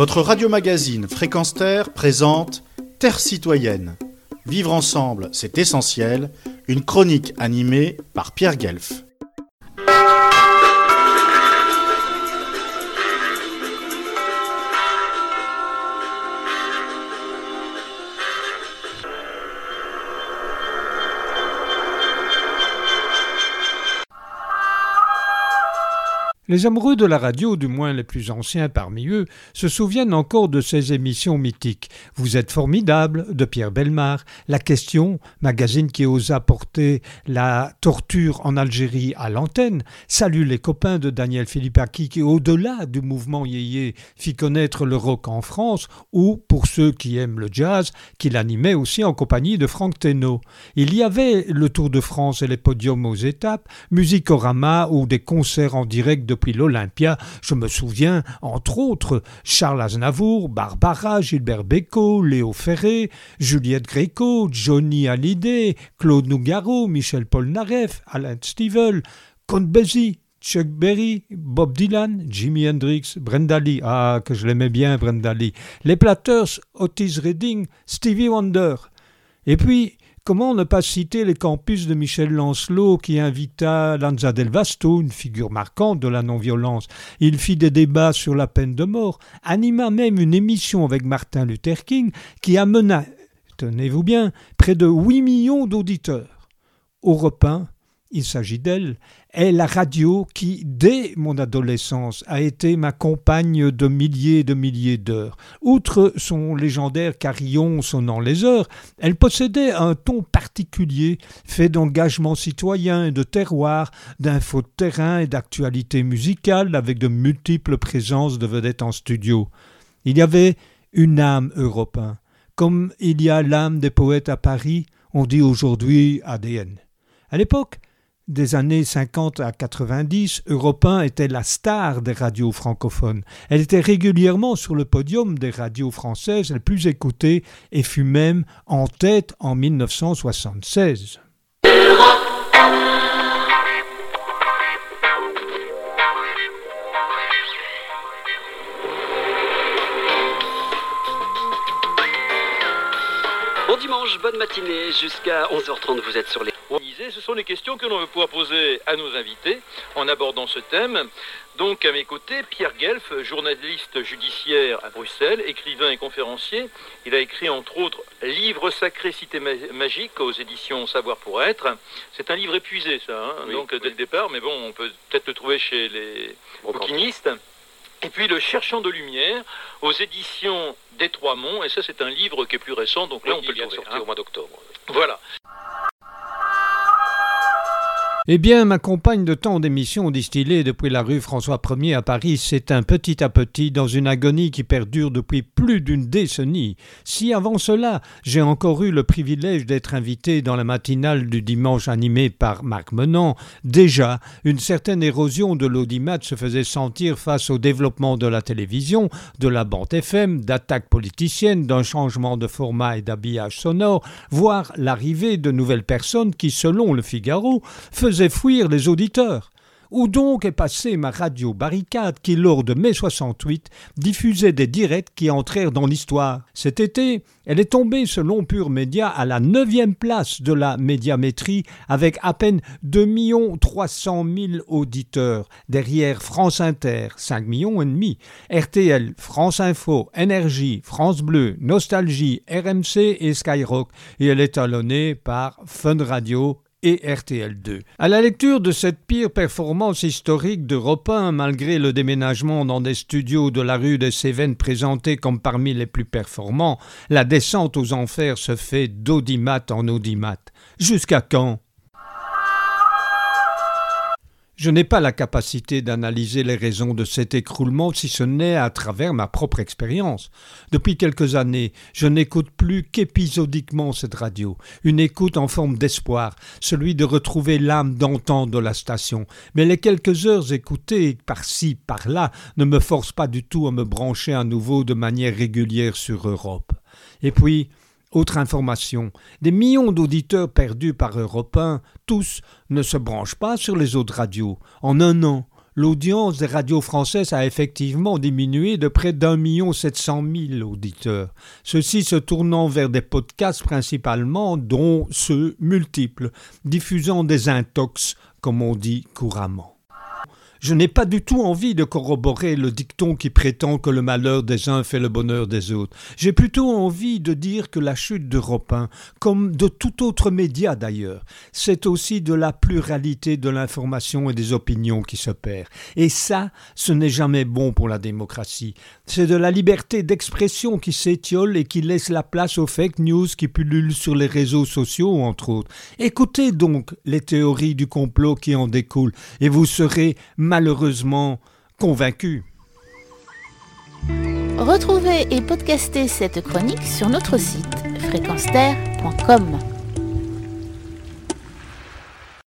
Votre radio-magazine Fréquence Terre présente Terre citoyenne. Vivre ensemble, c'est essentiel. Une chronique animée par Pierre Guelf. Les amoureux de la radio, du moins les plus anciens parmi eux, se souviennent encore de ces émissions mythiques. Vous êtes formidable de Pierre Belmar, La Question, magazine qui osa porter la torture en Algérie à l'antenne, Salut les copains de Daniel Philippaki qui, au-delà du mouvement yéyé, fit connaître le rock en France, ou, pour ceux qui aiment le jazz, qu'il animait aussi en compagnie de Franck Teno. Il y avait le Tour de France et les podiums aux étapes, Musicorama ou des concerts en direct de l'Olympia, je me souviens, entre autres, Charles Aznavour, Barbara, Gilbert Bécaud, Léo Ferré, Juliette Gréco, Johnny Hallyday, Claude Nougaro, Michel Polnareff, Alain Stivel, Count Basie, Chuck Berry, Bob Dylan, Jimi Hendrix, Brenda Lee, ah que je l'aimais bien Brenda Lee, les Platters, Otis Redding, Stevie Wonder. Et puis Comment ne pas citer les campus de Michel Lancelot qui invita Lanza del Vasto, une figure marquante de la non-violence. Il fit des débats sur la peine de mort, anima même une émission avec Martin Luther King qui amena, tenez-vous bien, près de 8 millions d'auditeurs. Europe il s'agit d'elle, est la radio qui, dès mon adolescence, a été ma compagne de milliers et de milliers d'heures. Outre son légendaire carillon sonnant les heures, elle possédait un ton particulier, fait d'engagement citoyen et de terroir, d'infos de terrain et d'actualité musicale, avec de multiples présences de vedettes en studio. Il y avait une âme européenne, comme il y a l'âme des poètes à Paris, on dit aujourd'hui ADN. À l'époque, des années 50 à 90, Europe 1 était la star des radios francophones. Elle était régulièrement sur le podium des radios françaises les plus écoutées et fut même en tête en 1976. Bon dimanche, bonne matinée, jusqu'à 11h30 vous êtes sur les ce sont les questions que l'on veut pouvoir poser à nos invités en abordant ce thème. Donc à mes côtés, Pierre Guelf, journaliste judiciaire à Bruxelles, écrivain et conférencier. Il a écrit entre autres Livre sacré Cité magique aux éditions Savoir pour être. C'est un livre épuisé ça, hein, donc dès le départ, mais bon, on peut peut-être le trouver chez les bouquinistes. Et puis Le Cherchant de lumière aux éditions des Trois Monts, et ça c'est un livre qui est plus récent, donc là on peut le trouver. sortir hein. au mois d'octobre. Voilà. Eh bien, ma compagne de tant d'émissions distillées depuis la rue François Ier à Paris s'éteint petit à petit dans une agonie qui perdure depuis plus d'une décennie. Si avant cela, j'ai encore eu le privilège d'être invité dans la matinale du dimanche animée par Marc Menant, déjà, une certaine érosion de l'audimat se faisait sentir face au développement de la télévision, de la bande FM, d'attaques politiciennes, d'un changement de format et d'habillage sonore, voire l'arrivée de nouvelles personnes qui, selon le Figaro, faisait fuir les auditeurs. Où donc est passée ma radio barricade qui, lors de mai 68, diffusait des directs qui entrèrent dans l'histoire? Cet été, elle est tombée, selon Pure Média, à la neuvième place de la médiamétrie, avec à peine 2 300 000 auditeurs, derrière France Inter, 5 millions et demi, RTL, France Info, Énergie, France Bleu, Nostalgie, RMC et Skyrock, et elle est talonnée par Fun Radio et RTL2. À la lecture de cette pire performance historique d'Europe 1, malgré le déménagement dans des studios de la rue des Cévennes présentés comme parmi les plus performants, la descente aux enfers se fait d'audimat en audimat. Jusqu'à quand? Je n'ai pas la capacité d'analyser les raisons de cet écroulement si ce n'est à travers ma propre expérience. Depuis quelques années, je n'écoute plus qu'épisodiquement cette radio, une écoute en forme d'espoir, celui de retrouver l'âme d'antan de la station. Mais les quelques heures écoutées par-ci, par-là, ne me forcent pas du tout à me brancher à nouveau de manière régulière sur Europe. Et puis, autre information, des millions d'auditeurs perdus par Europe 1, tous ne se branchent pas sur les autres radios. En un an, l'audience des radios françaises a effectivement diminué de près d'un million sept cent mille auditeurs, ceux-ci se tournant vers des podcasts principalement, dont ceux multiples, diffusant des intox, comme on dit couramment. Je n'ai pas du tout envie de corroborer le dicton qui prétend que le malheur des uns fait le bonheur des autres. J'ai plutôt envie de dire que la chute d'Europe 1, comme de tout autre média d'ailleurs, c'est aussi de la pluralité de l'information et des opinions qui se perd. Et ça, ce n'est jamais bon pour la démocratie. C'est de la liberté d'expression qui s'étiole et qui laisse la place aux fake news qui pullulent sur les réseaux sociaux, entre autres. Écoutez donc les théories du complot qui en découlent, et vous serez malheureusement convaincu. Retrouvez et podcastez cette chronique sur notre site fréquence